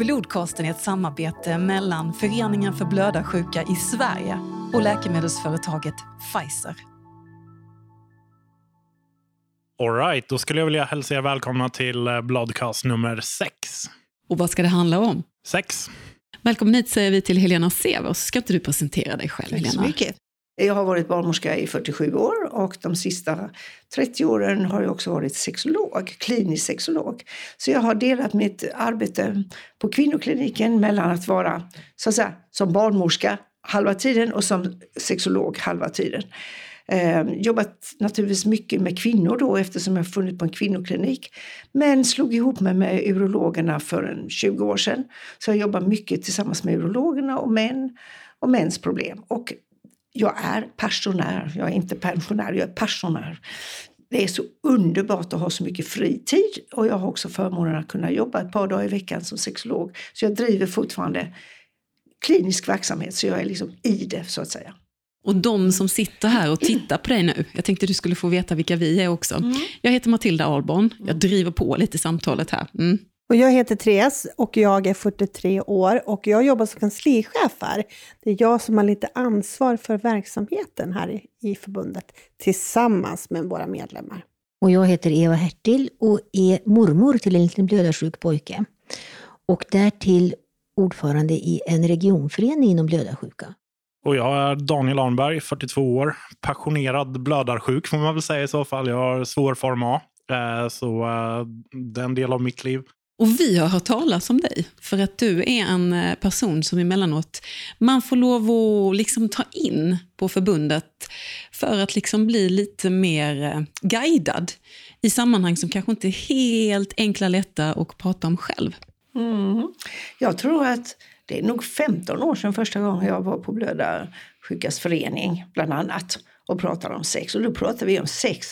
Blodkosten är ett samarbete mellan Föreningen för blödarsjuka i Sverige och läkemedelsföretaget Pfizer. Alright, då skulle jag vilja hälsa er välkomna till eh, Bloodcast nummer 6. Och vad ska det handla om? 6. Välkommen hit säger vi till Helena Severs. Ska inte du presentera dig själv, Tack så Helena? mycket. Jag har varit barnmorska i 47 år och de sista 30 åren har jag också varit sexolog, klinisk sexolog. Så jag har delat mitt arbete på kvinnokliniken mellan att vara så att säga, som barnmorska halva tiden och som sexolog halva tiden. Eh, jobbat naturligtvis mycket med kvinnor då eftersom jag funnit på en kvinnoklinik. Men slog ihop mig med urologerna för en 20 år sedan. Så jag jobbar mycket tillsammans med urologerna och män och mäns problem. Och jag är passionär, jag är inte pensionär, jag är passionär. Det är så underbart att ha så mycket fritid och jag har också förmånen att kunna jobba ett par dagar i veckan som sexolog. Så jag driver fortfarande klinisk verksamhet så jag är liksom i det så att säga. Och de som sitter här och tittar på dig nu, jag tänkte du skulle få veta vilka vi är också. Mm. Jag heter Matilda Ahlborn, jag driver på lite samtalet här. Mm. Och jag heter Therese och jag är 43 år och jag jobbar som kanslichef här. Det är jag som har lite ansvar för verksamheten här i, förbundet tillsammans med våra medlemmar. Och jag heter Eva Hertil och är mormor till en liten blödarsjuk pojke. Och därtill ordförande i en regionförening inom blödarsjuka. Och jag är Daniel Arnberg, 42 år. Passionerad blödarsjuk får man väl säga i så fall. Jag har svår form A. eh, Så eh, det är en del av mitt liv. Och vi har hört talas om dig, för att du är en eh, person som emellanåt man får lov att liksom ta in på förbundet för att liksom bli lite mer eh, guidad i sammanhang som kanske inte är helt enkla lätta att prata om själv. Mm. Jag tror att det är nog 15 år sedan första gången jag var på Blödarsjukas förening bland annat och pratade om sex. Och då pratade vi om sex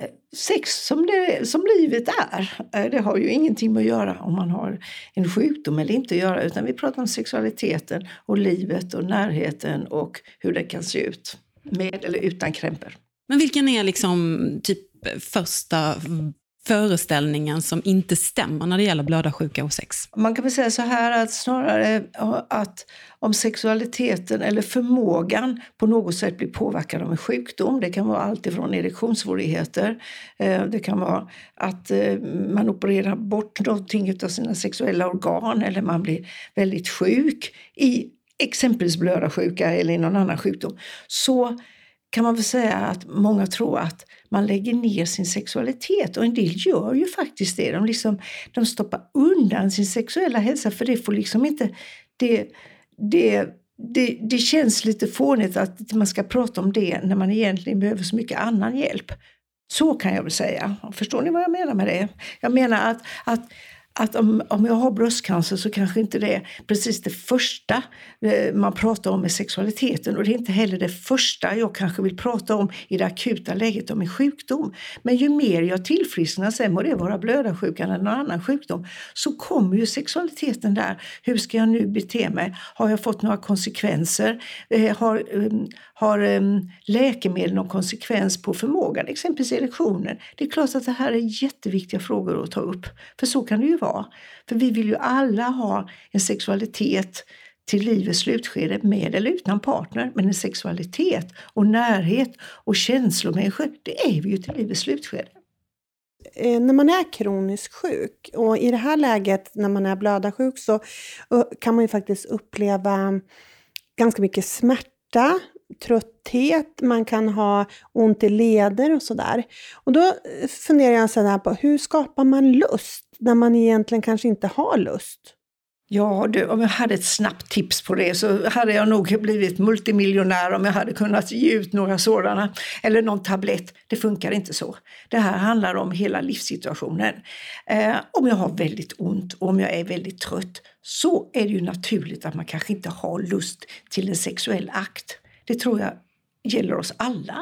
Eh, sex som, det, som livet är. Eh, det har ju ingenting med att göra om man har en sjukdom eller inte att göra utan vi pratar om sexualiteten och livet och närheten och hur det kan se ut med eller utan krämpor. Men vilken är liksom typ första föreställningen som inte stämmer när det gäller blödarsjuka och sex? Man kan väl säga så här att snarare att om sexualiteten eller förmågan på något sätt blir påverkad av en sjukdom. Det kan vara allt ifrån erektionssvårigheter. Eh, det kan vara att eh, man opererar bort någonting av sina sexuella organ eller man blir väldigt sjuk i exempelvis blödarsjuka eller i någon annan sjukdom. Så kan man väl säga att många tror att man lägger ner sin sexualitet och en del gör ju faktiskt det. De, liksom, de stoppar undan sin sexuella hälsa för det får liksom inte... Det, det, det, det känns lite fånigt att man ska prata om det när man egentligen behöver så mycket annan hjälp. Så kan jag väl säga. Förstår ni vad jag menar med det? Jag menar att, att att om, om jag har bröstcancer så kanske inte det är precis det första eh, man pratar om med sexualiteten och det är inte heller det första jag kanske vill prata om i det akuta läget om min sjukdom. Men ju mer jag tillfrisknar, sen må det vara blödarsjukan eller någon annan sjukdom, så kommer ju sexualiteten där. Hur ska jag nu bete mig? Har jag fått några konsekvenser? Eh, har ehm, har ehm, läkemedel någon konsekvens på förmågan, exempelvis erektionen? Det är klart att det här är jätteviktiga frågor att ta upp, för så kan det ju vara. För vi vill ju alla ha en sexualitet till livets slutskede med eller utan partner. Men en sexualitet och närhet och känslomänniskor, det är vi ju till livets slutskede. Eh, när man är kroniskt sjuk och i det här läget när man är blödarsjuk så eh, kan man ju faktiskt uppleva ganska mycket smärta, trötthet, man kan ha ont i leder och sådär. Och då eh, funderar jag så här på hur skapar man lust när man egentligen kanske inte har lust? Ja, du, om jag hade ett snabbt tips på det så hade jag nog blivit multimiljonär om jag hade kunnat ge ut några sådana. Eller någon tablett. Det funkar inte så. Det här handlar om hela livssituationen. Eh, om jag har väldigt ont och om jag är väldigt trött så är det ju naturligt att man kanske inte har lust till en sexuell akt. Det tror jag gäller oss alla.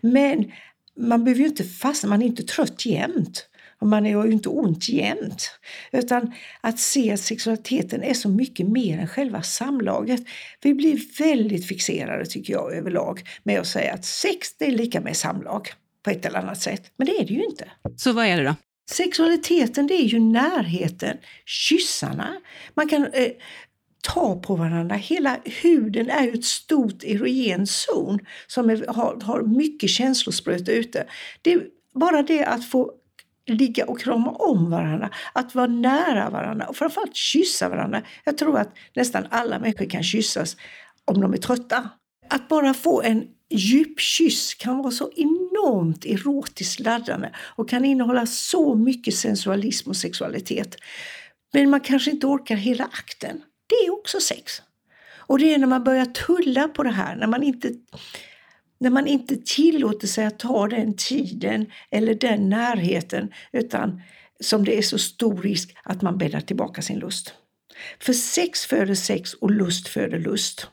Men man behöver ju inte fastna, man är inte trött jämt. Och man har ju inte ont jämt. Utan att se att sexualiteten är så mycket mer än själva samlaget. Vi blir väldigt fixerade tycker jag överlag med att säga att sex det är lika med samlag på ett eller annat sätt. Men det är det ju inte. Så vad är det då? Sexualiteten det är ju närheten, kyssarna. Man kan eh, ta på varandra. Hela huden är ju ett stort erogen zon som är, har, har mycket känslospröt ute. Det bara det att få ligga och krama om varandra, att vara nära varandra och framförallt kyssa varandra. Jag tror att nästan alla människor kan kyssas om de är trötta. Att bara få en djup kyss kan vara så enormt erotiskt laddande och kan innehålla så mycket sensualism och sexualitet. Men man kanske inte orkar hela akten. Det är också sex. Och det är när man börjar tulla på det här, när man inte, när man inte tillåter sig att ta den tiden eller den närheten utan som det är så stor risk att man bäddar tillbaka sin lust. För sex föder sex och lust föder lust.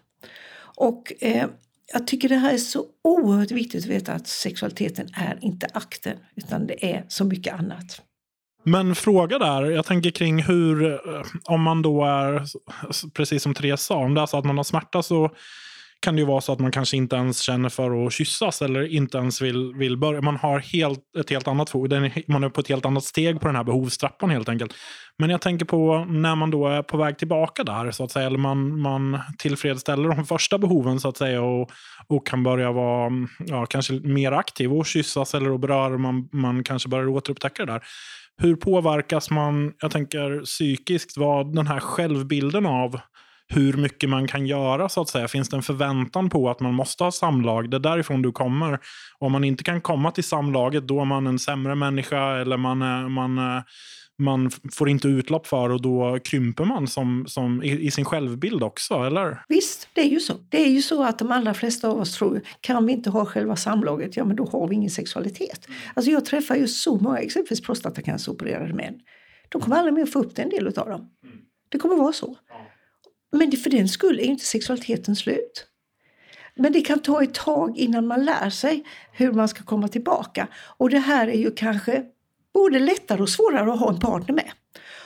Och eh, jag tycker det här är så oerhört viktigt att veta att sexualiteten är inte akten utan det är så mycket annat. Men fråga där, jag tänker kring hur, eh, om man då är, precis som Therese sa, om det är så att man har smärta så kan det ju vara så att man kanske inte ens känner för att kyssas eller inte ens vill, vill börja. Man har helt, ett helt annat man är på ett helt annat steg på den här behovstrappan helt enkelt. Men jag tänker på när man då är på väg tillbaka där, så att säga, eller man, man tillfredsställer de första behoven så att säga och, och kan börja vara ja, kanske mer aktiv och kyssas eller och beröra, man, man kanske börjar återupptäcka det där. Hur påverkas man, jag tänker psykiskt, vad den här självbilden av hur mycket man kan göra så att säga. Finns det en förväntan på att man måste ha samlag? Det är därifrån du kommer. Om man inte kan komma till samlaget då är man en sämre människa eller man, man, man får inte utlopp för och då krymper man som, som i, i, sin självbild också, eller? Visst, det är ju så. Det är ju så att de allra flesta av oss tror, kan vi inte ha själva samlaget, ja men då har vi ingen sexualitet. Alltså jag träffar ju så många, exempelvis prostatacanceropererade män. De kommer aldrig mer få upp det, en del av dem. Det kommer vara så. Men för den skull är inte sexualiteten slut. Men det kan ta ett tag innan man lär sig hur man ska komma tillbaka. Och det här är ju kanske både lättare och svårare att ha en partner med.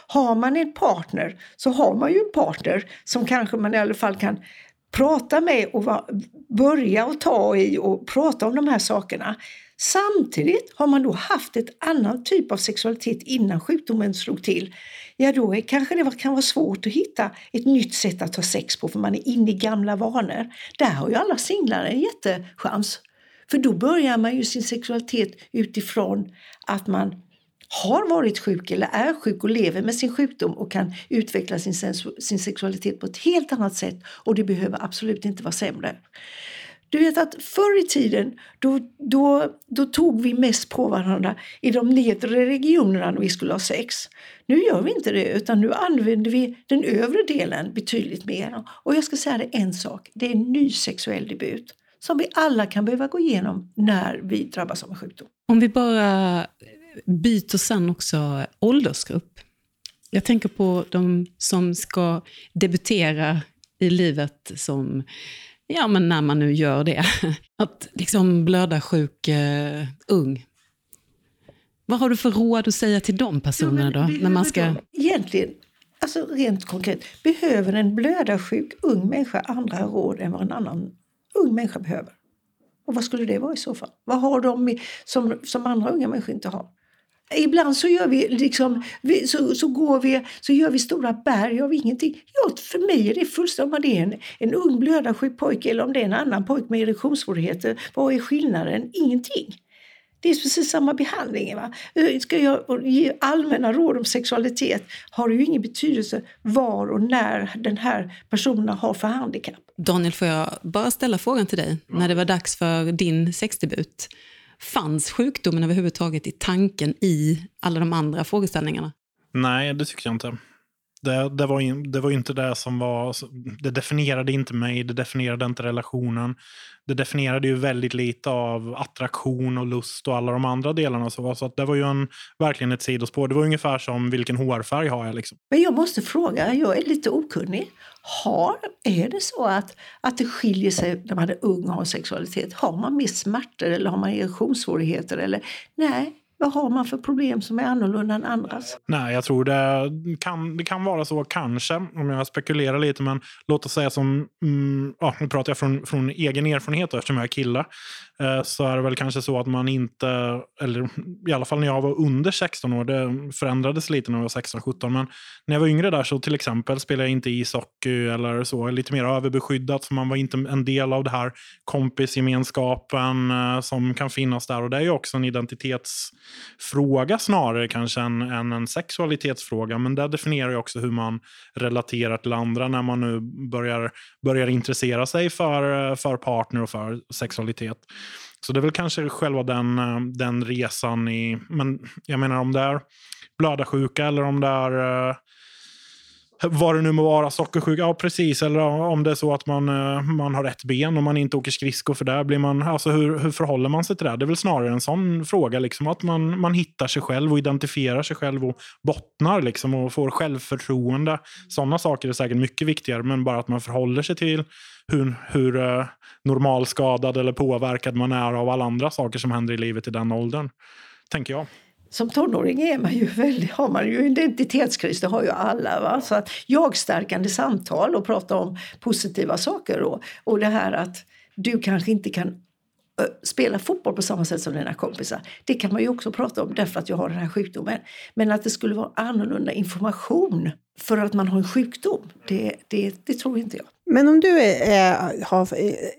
Har man en partner så har man ju en partner som kanske man i alla fall kan prata med och börja och ta i och prata om de här sakerna. Samtidigt har man då haft ett annan typ av sexualitet innan sjukdomen slog till. Ja, då är, kanske det kan vara svårt att hitta ett nytt sätt att ha sex på för man är inne i gamla vanor. Där har ju alla singlar en jättechans. För då börjar man ju sin sexualitet utifrån att man har varit sjuk eller är sjuk och lever med sin sjukdom och kan utveckla sin, sin sexualitet på ett helt annat sätt och det behöver absolut inte vara sämre. Du vet att förr i tiden då, då, då tog vi mest på varandra i de nedre regionerna när vi skulle ha sex. Nu gör vi inte det utan nu använder vi den övre delen betydligt mer. Och jag ska säga det en sak, det är en ny sexuell debut som vi alla kan behöva gå igenom när vi drabbas av en sjukdom. Om vi bara byter sen också åldersgrupp. Jag tänker på de som ska debutera i livet som ja, men när man nu gör det. Att liksom blödarsjuk uh, ung. Vad har du för råd att säga till de personerna då? när man ska... Egentligen, alltså rent konkret, behöver en blödarsjuk ung människa andra råd än vad en annan ung människa behöver? Och vad skulle det vara i så fall? Vad har de som, som andra unga människor inte har? Ibland så gör vi liksom, vi, så, så går vi, så gör vi stora berg av ingenting. Ja, för mig är det fullständigt om det är en, en ung blödarsjuk pojke eller om det är en annan pojke med erektionssvårigheter. Vad är skillnaden? Ingenting. Det är precis samma behandling. Va? Eh, ska jag ge allmänna råd om sexualitet har det ju ingen betydelse var och när den här personen har för handikapp. Daniel, får jag bara ställa frågan till dig när det var dags för din sexdebut? Fanns sjukdomen överhuvudtaget i tanken i alla de andra frågeställningarna? Nej, det tycker jag inte. Det, det, var, det var inte det som var... Det definierade inte mig, det definierade inte relationen. Det definierade ju väldigt lite av attraktion och lust och alla de andra delarna. Så, så att det var ju en, verkligen ett sidospår. Det var ungefär som vilken hårfärg har jag. Liksom. Men jag måste fråga, jag är lite okunnig. Har, är det så att, att det skiljer sig när man är ung och har sexualitet? Har man mer smärtor eller har man erektionssvårigheter? Eller? Nej, vad har man för problem som är annorlunda än andras? Nej, jag tror det kan, det kan vara så kanske, om jag spekulerar lite. Men låt oss säga som, mm, ja, nu pratar jag från, från egen erfarenhet då, eftersom jag är kille. Eh, så är det väl kanske så att man inte, eller i alla fall när jag var under 16 år, det förändrades lite när jag var 16-17. Men när jag var yngre där så till exempel spelade jag inte ishockey eller så, lite mer överbeskyddat. För man var inte en del av det här kompisgemenskapen eh, som kan finnas där. Och det är ju också en identitets fråga snarare kanske än, än en sexualitetsfråga. Men det definierar ju också hur man relaterar till andra när man nu börjar, börjar intressera sig för, för partner och för sexualitet. Så det är väl kanske själva den, den resan i... Men jag menar om det är blödarsjuka eller om det är eh, vad det nu må vara, sockersjuka, ja precis. Eller om det är så att man, eh, man har ett ben och man inte åker skridskor för det. blir man, alltså hur, hur förhåller man sig till det? Det är väl snarare en sån fråga, liksom, att man, man hittar sig själv och identifierar sig själv och bottnar liksom, och får självförtroende. Sådana saker är säkert mycket viktigare, men bara att man förhåller sig till hur, hur eh, normalskadad eller påverkad man är av alla andra saker som händer i livet i den åldern, tänker jag som tonåring är man ju väldigt, har man ju identitetskris, det har ju alla. Va? Så att jag-stärkande samtal och prata om positiva saker. Och, och det här att du kanske inte kan spela fotboll på samma sätt som dina kompisar. Det kan man ju också prata om därför att jag har den här sjukdomen. Men att det skulle vara annorlunda information för att man har en sjukdom, det, det, det tror inte jag. Men om du är, har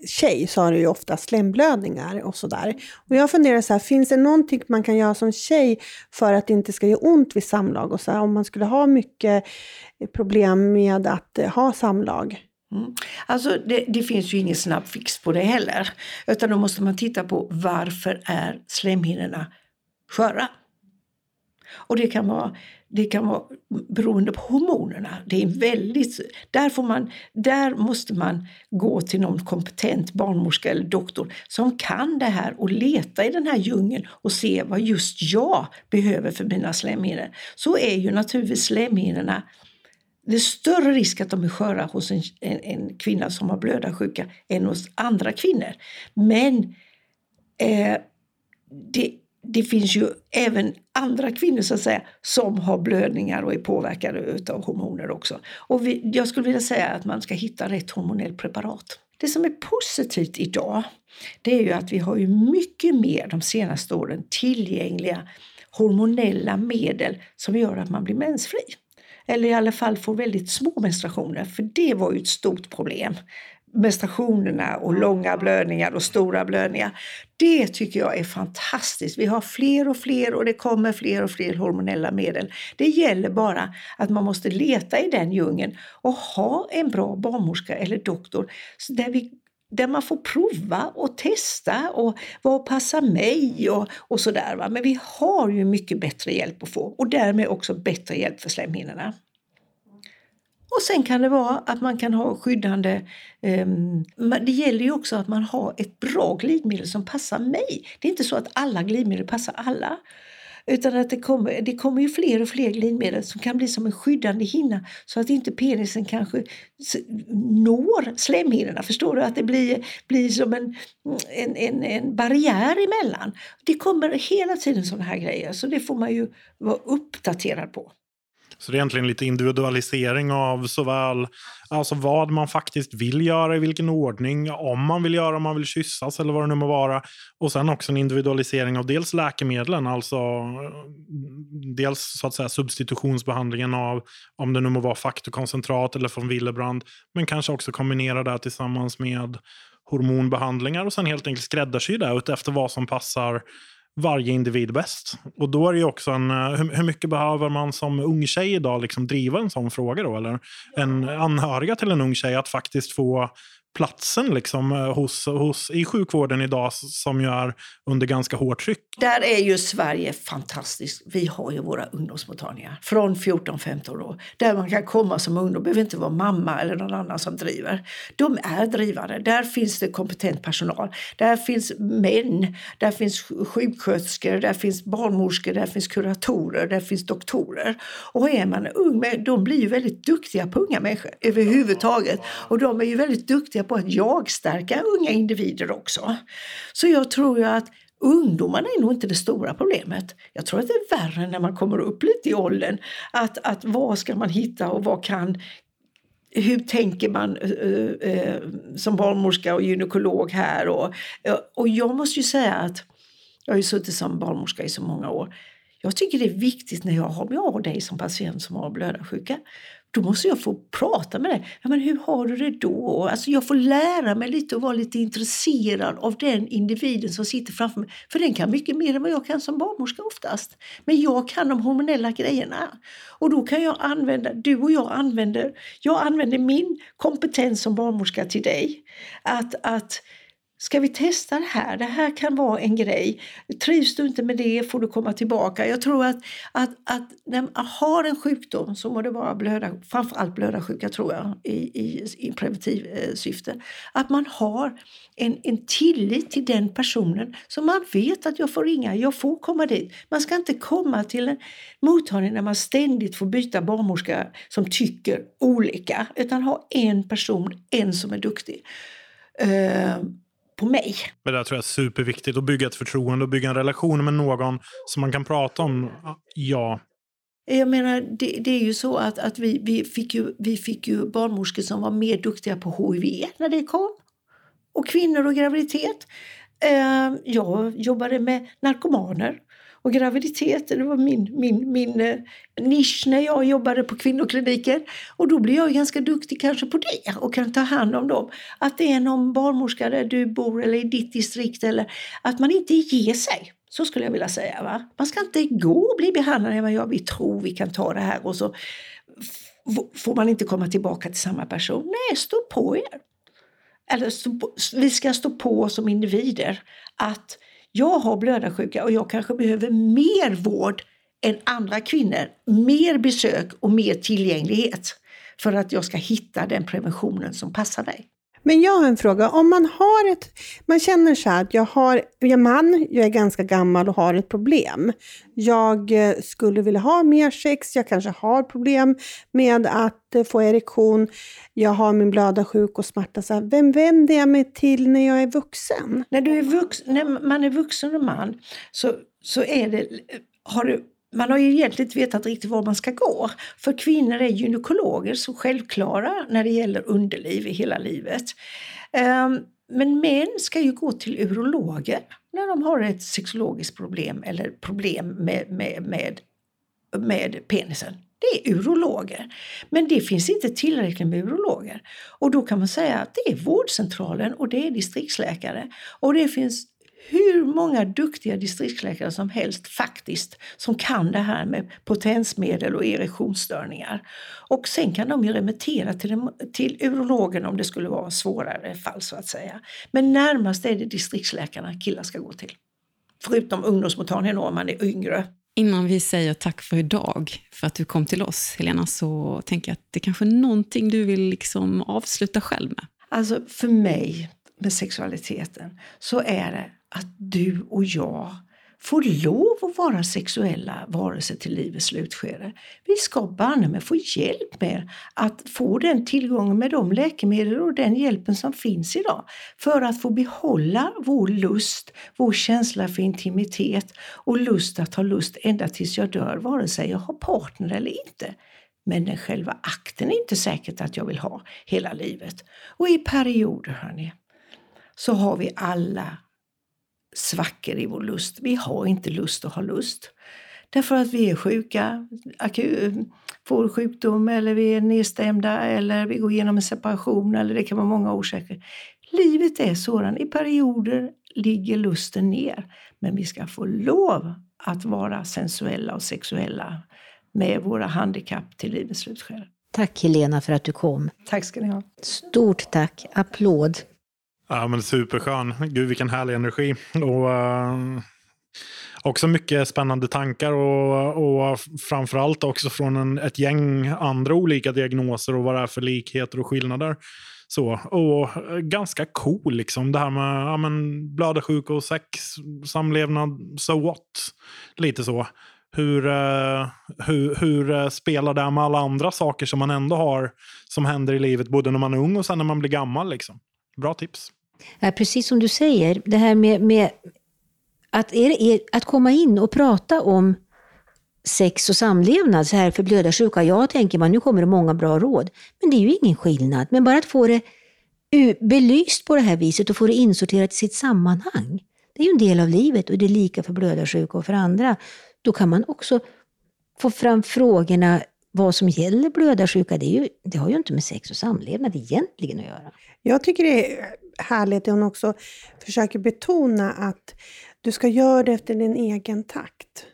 tjej så har du ju ofta slemblödningar och sådär. Och jag funderar så här, finns det någonting man kan göra som tjej för att det inte ska göra ont vid samlag? Och så här, om man skulle ha mycket problem med att eh, ha samlag? Mm. Alltså det, det, finns ju ingen snabb fix på det heller. Utan då måste man titta på varför är slemhinnorna sköra? Och det kan vara, det kan vara beroende på hormonerna. Det är väldigt, där, får man, där måste man gå till någon kompetent barnmorska eller doktor som kan det här och leta i den här djungeln och se vad just jag behöver för mina slemhinnor. Så är ju naturligtvis slemhinnorna det är större risk att de är sköra hos en, en, en kvinna som har blödarsjuka än hos andra kvinnor. Men eh, det, det finns ju även andra kvinnor så att säga, som har blödningar och är påverkade av hormoner också. Och vi, jag skulle vilja säga att man ska hitta rätt hormonellt preparat. Det som är positivt idag det är ju att vi har ju mycket mer de senaste åren tillgängliga hormonella medel som gör att man blir mensfri. Eller i alla fall får väldigt små menstruationer, för det var ju ett stort problem. Menstruationerna och långa blödningar och stora blödningar. Det tycker jag är fantastiskt. Vi har fler och fler och det kommer fler och fler hormonella medel. Det gäller bara att man måste leta i den djungeln och ha en bra barnmorska eller doktor där vi där man får prova och testa och vad passar mig och, och sådär. Men vi har ju mycket bättre hjälp att få och därmed också bättre hjälp för slemhinnorna. Och sen kan det vara att man kan ha skyddande... Um, det gäller ju också att man har ett bra glidmedel som passar mig. Det är inte så att alla glidmedel passar alla. Utan att det kommer, det kommer ju fler och fler glidmedel som kan bli som en skyddande hinna så att inte penisen kanske når slemhinnorna. Förstår du? Att det blir, blir som en, en, en, en barriär emellan. Det kommer hela tiden sådana här grejer så det får man ju vara uppdaterad på. Så det är egentligen lite individualisering av såväl alltså vad man faktiskt vill göra, i vilken ordning, om man vill göra, om man vill kyssas eller vad det nu må vara. Och sen också en individualisering av dels läkemedlen, alltså mm, dels så att säga substitutionsbehandlingen av om det nu må vara faktorkoncentrat eller från Willebrand, men kanske också kombinera det tillsammans med hormonbehandlingar och sen helt enkelt skräddarsy det efter vad som passar varje individ bäst. Och då är det ju också en, eh, hur, hur mycket behöver man som ung tjej idag liksom driva en sån fråga då? Eller en anhöriga till en ung tjej att faktiskt få platsen liksom, eh, hos, hos, i sjukvården idag som ju är under ganska hårt tryck. Där är ju Sverige fantastiskt. Vi har ju våra ungdomsmottagningar från 14-15 år där man kan komma som ungdom. Behöver inte vara mamma eller någon annan som driver. De är drivare. Där finns det kompetent personal. Där finns män, där finns sjuksköterskor, där finns barnmorskor, där finns kuratorer, där finns doktorer. Och är man ung, de blir ju väldigt duktiga på unga människor överhuvudtaget. Och de är ju väldigt duktiga på att jag-stärka unga individer också. Så jag tror ju att ungdomarna är nog inte det stora problemet. Jag tror att det är värre när man kommer upp lite i åldern. Att, att vad ska man hitta och vad kan hur tänker man uh, uh, som barnmorska och gynekolog här? Och, uh, och jag måste ju säga att jag har ju suttit som barnmorska i så många år. Jag tycker det är viktigt när jag har, jag har dig som patient som har blödarsjuka då måste jag få prata med dig. Ja, men hur har du det då? Alltså jag får lära mig lite och vara lite intresserad av den individen som sitter framför mig. För den kan mycket mer än vad jag kan som barnmorska oftast. Men jag kan de hormonella grejerna. Och då kan jag använda, du och jag använder, jag använder min kompetens som barnmorska till dig. Att, att Ska vi testa det här? Det här kan vara en grej. Trivs du inte med det får du komma tillbaka. Jag tror att, att, att när man har en sjukdom så må det vara blöda, framförallt blödarsjuka tror jag i, i, i preventiv eh, syfte. Att man har en, en tillit till den personen så man vet att jag får ringa, jag får komma dit. Man ska inte komma till en mottagning där man ständigt får byta barnmorska som tycker olika utan ha en person, en som är duktig. Uh, på mig. Det där tror jag är superviktigt. Att bygga ett förtroende och bygga en relation med någon som man kan prata om. Ja. Jag menar, det, det är ju så att, att vi, vi, fick ju, vi fick ju barnmorskor som var mer duktiga på HIV när det kom. Och kvinnor och graviditet. Eh, jag jobbade med narkomaner och graviditeten Det var min, min, min eh, nisch när jag jobbade på kvinnokliniker. Och då blir jag ganska duktig kanske på det och kan ta hand om dem. Att det är någon barnmorska där du bor eller i ditt distrikt eller att man inte ger sig. Så skulle jag vilja säga. Va? Man ska inte gå och bli behandlad med ja, vi tror vi kan ta det här och så får man inte komma tillbaka till samma person. Nej, stå på er. Eller stå på, vi ska stå på som individer att jag har blödarsjuka och jag kanske behöver mer vård än andra kvinnor. Mer besök och mer tillgänglighet för att jag ska hitta den preventionen som passar dig. Men jag har en fråga. Om man har ett, man känner så här att jag har, jag är man, jag är ganska gammal och har ett problem. Jag eh, skulle vilja ha mer sex, jag kanske har problem med att eh, få erektion. Jag har min blöda sjuk och smärta. Så här, vem vänder jag mig till när jag är vuxen? När, du är vux, när man är vuxen och man så, så är det, har du man har ju egentligen inte vetat riktigt var man ska gå. För kvinnor är gynekologer så självklara när det gäller underliv i hela livet. Ehm, men män ska ju gå till urologer när de har ett sexologiskt problem eller problem med, med, med, med penisen. Det är urologer. Men det finns inte tillräckligt med urologer. Och då kan man säga att det är vårdcentralen och det är distriktsläkare. Och det finns hur många duktiga distriktsläkare som helst faktiskt som kan det här med potensmedel och erektionsstörningar. Och sen kan de ju remittera till, till urologen om det skulle vara svårare fall så att säga. Men närmast är det distriktsläkarna killar ska gå till. Förutom ungdomsmottagningen om man är yngre. Innan vi säger tack för idag, för att du kom till oss, Helena, så tänker jag att det kanske är någonting du vill liksom avsluta själv med. Alltså för mig, med sexualiteten, så är det att du och jag får lov att vara sexuella varelser till livets slutskede. Vi ska banne med få hjälp med att få den tillgången med de läkemedel och den hjälpen som finns idag för att få behålla vår lust, vår känsla för intimitet och lust att ha lust ända tills jag dör, vare sig jag har partner eller inte. Men den själva akten är inte säkert att jag vill ha hela livet. Och i perioder, hörni, så har vi alla svackor i vår lust. Vi har inte lust att ha lust. Därför att vi är sjuka, får sjukdom eller vi är nedstämda eller vi går igenom en separation eller det kan vara många orsaker. Livet är sådant. I perioder ligger lusten ner. Men vi ska få lov att vara sensuella och sexuella med våra handikapp till livets slutskede. Tack Helena för att du kom. Tack ska ni ha. Stort tack. Applåd. Ja, men superskön. Gud, vilken härlig energi. Och, uh, också mycket spännande tankar och, och framförallt också från en, ett gäng andra olika diagnoser och vad det är för likheter och skillnader. Så, och eh, ganska cool liksom. Det här med ja, men, blödarsjuka och sex, samlevnad, so what? Lite så. Hur, uh, hur, hur spelar det med alla andra saker som man ändå har som händer i livet både när man är ung och sen när man blir gammal? Liksom. Bra tips. Ja, precis som du säger, det här med, med att, är det, är, att komma in och prata om sex och samlevnad så här för blödarsjuka, Jag tänker man nu kommer det många bra råd. Men det är ju ingen skillnad. Men bara att få det belyst på det här viset och få det insorterat i sitt sammanhang. Det är ju en del av livet och det är lika för blödarsjuka och för andra. Då kan man också få fram frågorna vad som gäller blödarsjuka. Det, är ju, det har ju inte med sex och samlevnad egentligen att göra. Jag tycker det är härligt att hon också försöker betona att du ska göra det efter din egen takt.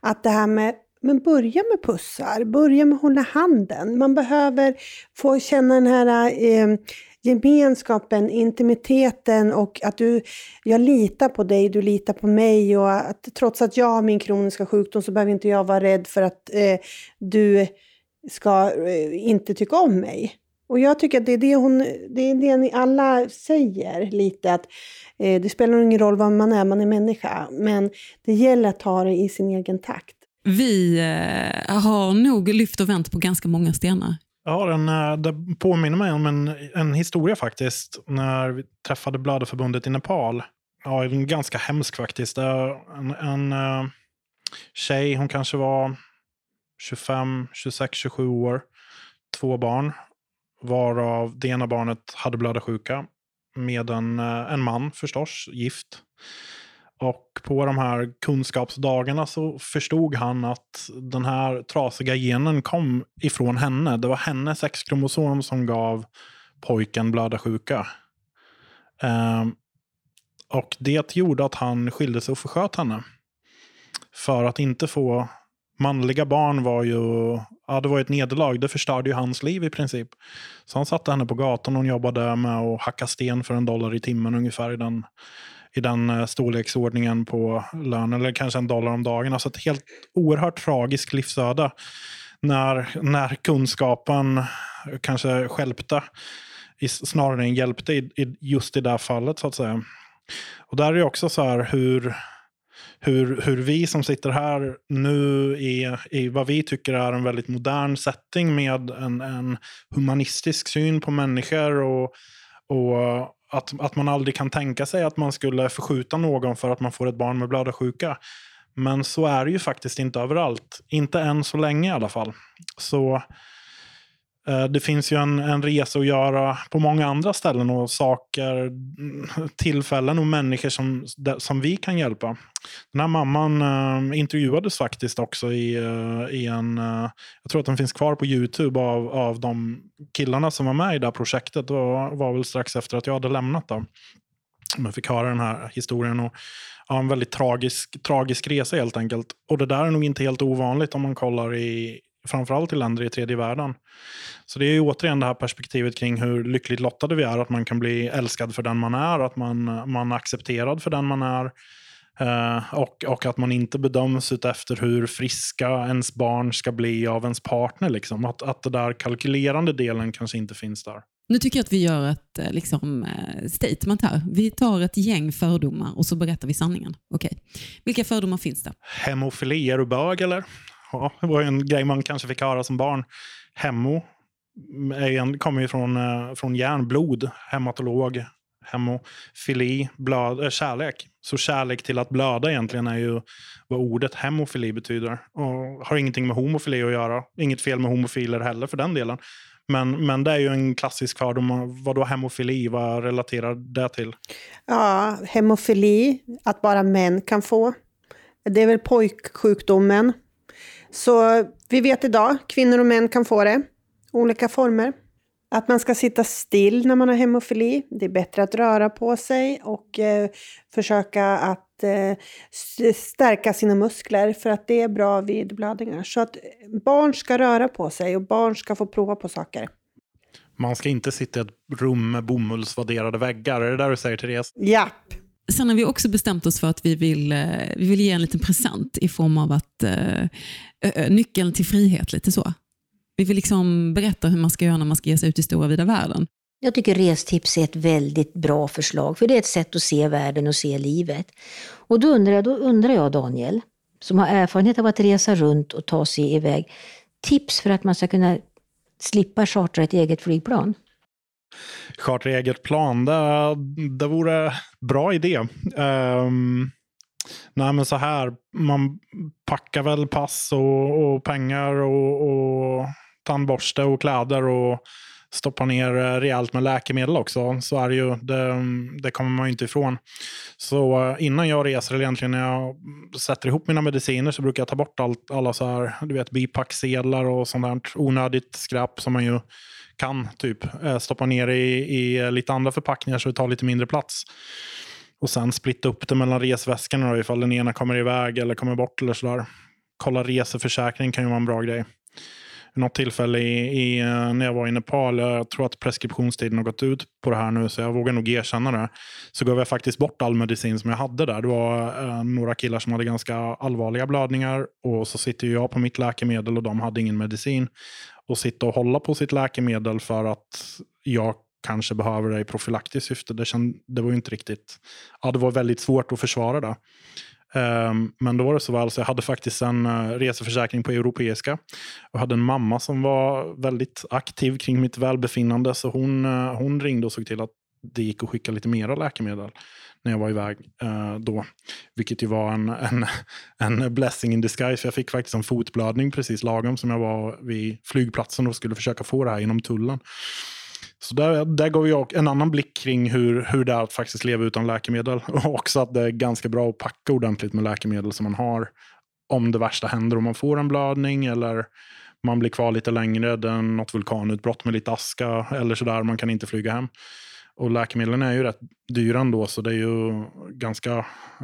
Att det här med men börja med pussar, börja med att hålla handen. Man behöver få känna den här eh, gemenskapen, intimiteten och att du, jag litar på dig, du litar på mig och att trots att jag har min kroniska sjukdom så behöver inte jag vara rädd för att eh, du ska eh, inte tycka om mig. Och jag tycker att det är det, hon, det, är det ni alla säger lite, att eh, det spelar ingen roll vad man är, man är människa. Men det gäller att ta det i sin egen takt. Vi eh, har nog lyft och vänt på ganska många stenar. Jag har en, eh, det påminner mig om en, en historia faktiskt, när vi träffade Blöderförbundet i Nepal. Ja, en ganska hemsk faktiskt. En, en uh, tjej, hon kanske var 25, 26, 27 år. Två barn, varav det ena barnet hade blödarsjuka. Med en, eh, en man förstås, gift. Och på de här kunskapsdagarna så förstod han att den här trasiga genen kom ifrån henne. Det var hennes X-kromosom som gav pojken blödarsjuka. Eh, och det gjorde att han skilde sig och försköt henne. För att inte få manliga barn var ju ja, det var ett nederlag. Det förstörde ju hans liv i princip. Så han satte henne på gatan hon jobbade med att hacka sten för en dollar i timmen ungefär i den i den eh, storleksordningen på lön, eller kanske en dollar om dagen. Alltså ett helt oerhört tragiskt livsöde. När, när kunskapen kanske skälpte snarare än hjälpte i, i, just i det fallet så att säga. Och där är det också så här hur, hur, hur vi som sitter här nu i, i vad vi tycker är en väldigt modern setting med en, en humanistisk syn på människor och, och att, att man aldrig kan tänka sig att man skulle förskjuta någon för att man får ett barn med blödarsjuka. Men så är det ju faktiskt inte överallt. Inte än så länge i alla fall. Så Eh, det finns ju en, en resa att göra på många andra ställen och saker, tillfällen och människor som, som vi kan hjälpa. Den här mamman äh, intervjuades faktiskt också i, äh, i en, äh, jag tror att den finns kvar på Youtube av, av de killarna som var med i det här projektet. Det var, var väl strax efter att jag hade lämnat. Då. Man fick höra den här historien. Och, ja, en väldigt tragisk, tragisk resa helt enkelt. Och det där är nog inte helt ovanligt om man kollar i, framförallt i länder i tredje världen. Så det är ju återigen det här perspektivet kring hur lyckligt lottade vi är, att man kan bli älskad för den man är, att man, man är accepterad för den man är. Uh, och, och att man inte bedöms efter hur friska ens barn ska bli av ens partner. Liksom. Att, att den där kalkylerande delen kanske inte finns där. Nu tycker jag att vi gör ett eh, liksom, eh, statement här. Vi tar ett gäng fördomar och så berättar vi sanningen. Okej. Vilka fördomar finns det? Hemofili, är du bög eller? Ja, det var en grej man kanske fick höra som barn. Hemo kommer ju från, eh, från hjärn, blod, hematolog, hemofili, blöd, äh, kärlek. Så kärlek till att blöda egentligen är ju vad ordet hemofili betyder. Och har ingenting med homofili att göra. Inget fel med homofiler heller för den delen. Men, men det är ju en klassisk fördom. Vad då hemofili? Vad relaterar det till? Ja, hemofili, att bara män kan få. Det är väl pojksjukdomen. Så vi vet idag, kvinnor och män kan få det. Olika former. Att man ska sitta still när man har hemofili. Det är bättre att röra på sig och eh, försöka att eh, stärka sina muskler för att det är bra vid blödningar. Så att barn ska röra på sig och barn ska få prova på saker. Man ska inte sitta i ett rum med bomullsvadderade väggar, är det där du säger Therese? Japp. Sen har vi också bestämt oss för att vi vill, eh, vi vill ge en liten present i form av att uh, nyckeln till frihet, lite så. Vi vill liksom berätta hur man ska göra när man ska ge sig ut i stora vida världen. Jag tycker restips är ett väldigt bra förslag, för det är ett sätt att se världen och se livet. Och då undrar jag, då undrar jag Daniel, som har erfarenhet av att resa runt och ta sig iväg, tips för att man ska kunna slippa chartra ett eget flygplan? Chartra eget plan, det, det vore bra idé. Um, Nej, men så här, man packar väl pass och, och pengar och, och tandborste och kläder och stoppar ner eh, rejält med läkemedel också. Så är det ju. Det, det kommer man ju inte ifrån. Så eh, innan jag reser, eller egentligen när jag sätter ihop mina mediciner, så brukar jag ta bort allt, alla så här, du vet, bipacksedlar och sånt där onödigt skräp som man ju kan typ eh, stoppa ner i, i lite andra förpackningar så det tar lite mindre plats. Och sen splitta upp det mellan resväskorna då, ifall den ena kommer iväg eller kommer bort eller sådär. Kolla reseförsäkring kan ju vara en bra grej. Vid något tillfälle i, i, eh, när jag var i Nepal, eh, jag tror att preskriptionstiden har gått ut på det här nu, så jag vågar nog erkänna det. Så gav jag faktiskt bort all medicin som jag hade där. Det var eh, några killar som hade ganska allvarliga blödningar och så sitter jag på mitt läkemedel och de hade ingen medicin. Och sitta och hålla på sitt läkemedel för att jag kanske behöver det i profylaktiskt syfte. Det, känd, det var ju inte riktigt... Ja, det var väldigt svårt att försvara det. Um, men då var det så väl så jag hade faktiskt en uh, reseförsäkring på europeiska. Jag hade en mamma som var väldigt aktiv kring mitt välbefinnande. Så hon, uh, hon ringde och såg till att det gick att skicka lite mera läkemedel när jag var iväg eh, då. Vilket ju var en, en, en blessing in disguise. För jag fick faktiskt en fotblödning precis lagom som jag var vid flygplatsen och skulle försöka få det här inom tullen. Så där, där gav jag en annan blick kring hur, hur det är att faktiskt leva utan läkemedel. Och också att det är ganska bra att packa ordentligt med läkemedel som man har om det värsta händer. Om man får en blödning eller man blir kvar lite längre, det är något vulkanutbrott med lite aska eller sådär, man kan inte flyga hem. Och läkemedlen är ju rätt dyra ändå, så det är ju ganska...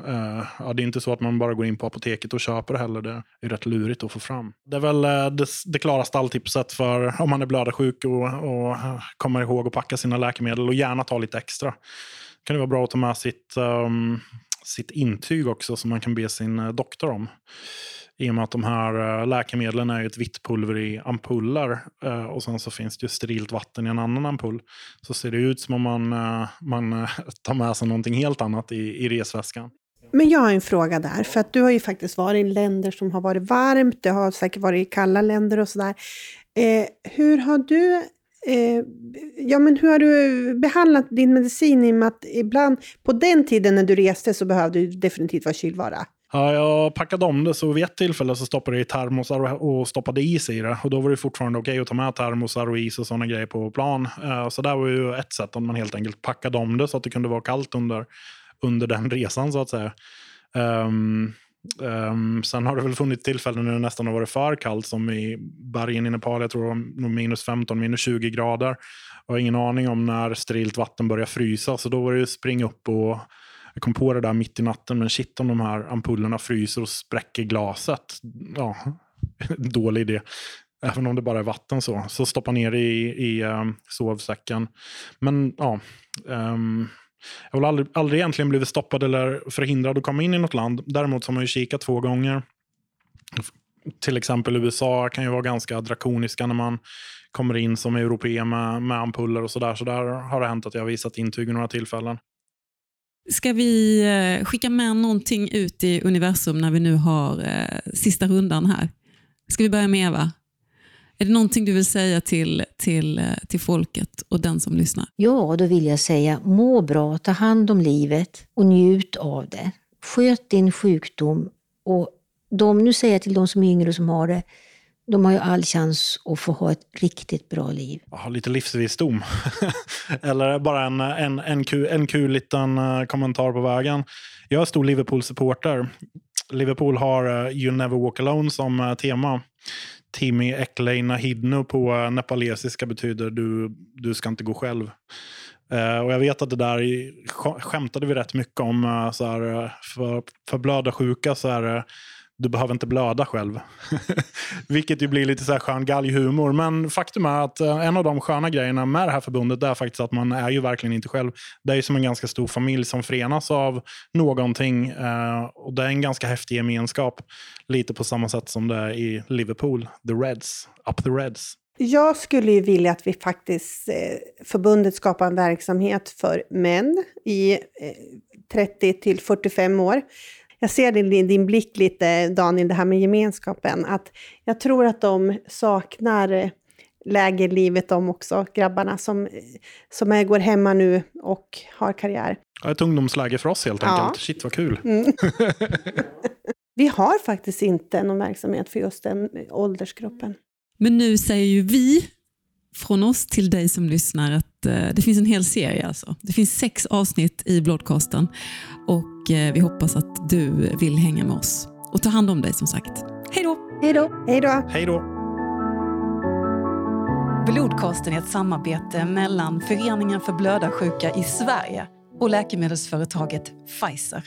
Eh, ja, det är inte så att man bara går in på apoteket och köper det heller. Det är rätt lurigt att få fram. Det är väl eh, det, det klara stalltipset för om man är blödarsjuk och, och eh, kommer ihåg att packa sina läkemedel och gärna ta lite extra. Det kan det vara bra att ta med sitt, um, sitt intyg också som man kan be sin eh, doktor om. I och med att de här eh, läkemedlen är ett vitt pulver i ampuller eh, och sen så finns det ju sterilt vatten i en annan ampull. Så ser det ut som om man, eh, man tar med sig någonting helt annat i, i resväskan. Men jag har en fråga där, för att du har ju faktiskt varit i länder som har varit varmt, du har säkert varit i kalla länder och sådär. Eh, hur har du eh, ja, men hur har du behandlat din medicin i och med att ibland, på den tiden när du reste så behövde du definitivt vara kylvara? Ja, jag packade om det så vid ett tillfälle så stoppade jag i termosar och stoppade is i det. Och då var det fortfarande okej okay att ta med termosar och is och sådana grejer på plan. Eh, så det var ju ett sätt att man helt enkelt packade om det så att det kunde vara kallt under, under den resan så att säga. Um, um, sen har det väl funnits tillfällen när det nästan har varit för kallt som i bergen i Nepal. Jag tror det var minus 15, minus 20 grader. Jag har ingen aning om när sterilt vatten börjar frysa så då var det ju springa upp och jag kom på det där mitt i natten, men shit om de här ampullerna fryser och spräcker glaset. Ja, dålig idé. Även om det bara är vatten så. Så stoppa ner det i, i um, sovsäcken. Men ja. Um, jag har aldrig, aldrig egentligen blivit stoppad eller förhindrad att komma in i något land. Däremot så har man ju kikat två gånger. Till exempel USA kan ju vara ganska drakoniska när man kommer in som europé med, med ampuller och sådär. Så där har det hänt att jag har visat intyg vid några tillfällen. Ska vi eh, skicka med någonting ut i universum när vi nu har eh, sista rundan här? Ska vi börja med Eva? Är det någonting du vill säga till, till, eh, till folket och den som lyssnar? Ja, då vill jag säga må bra, ta hand om livet och njut av det. Sköt din sjukdom och de, nu säger jag till de som är yngre och som har det, de har ju all chans att få ha ett riktigt bra liv. Ja, lite livsvisdom. Eller bara en, en, en, kul, en kul liten eh, kommentar på vägen. Jag är stor Liverpool-supporter. Liverpool har eh, You Never Walk Alone som eh, tema. Timmy Ekleina Hidno på nepalesiska betyder du, du ska inte gå själv. Och jag vet att det där skämtade vi rätt mycket om. så här, för, för blödarsjuka så är det du behöver inte blöda själv. Vilket ju blir lite så här skön galghumor. Men faktum är att eh, en av de sköna grejerna med det här förbundet är faktiskt att man är ju verkligen inte själv. Det är ju som en ganska stor familj som förenas av någonting. Eh, och det är en ganska häftig gemenskap. Lite på samma sätt som det är i Liverpool. The Reds. Up the Reds. Jag skulle ju vilja att vi faktiskt, eh, förbundet skapar en verksamhet för män i eh, 30 till 45 år jag ser det i din blick lite, Daniel, det här med gemenskapen. Att jag tror att de saknar läge i livet de också, grabbarna som, som är, går hemma nu och har karriär. Ja, ett ungdomsläge för oss helt Ja. enkelt. Shit vad kul. Mm. Vi har faktiskt inte någon verksamhet för just den åldersgruppen. Men nu säger ju vi från oss till dig som lyssnar att det finns en hel serie. Alltså. Det finns sex avsnitt i Blodcasten och eh, vi hoppas att du vill hänga med oss. Och ta hand om dig som sagt. Hej då! Hej då! Hej då! Hej då. Blodcasten är ett samarbete mellan Föreningen för blödarsjuka i Sverige och läkemedelsföretaget Pfizer.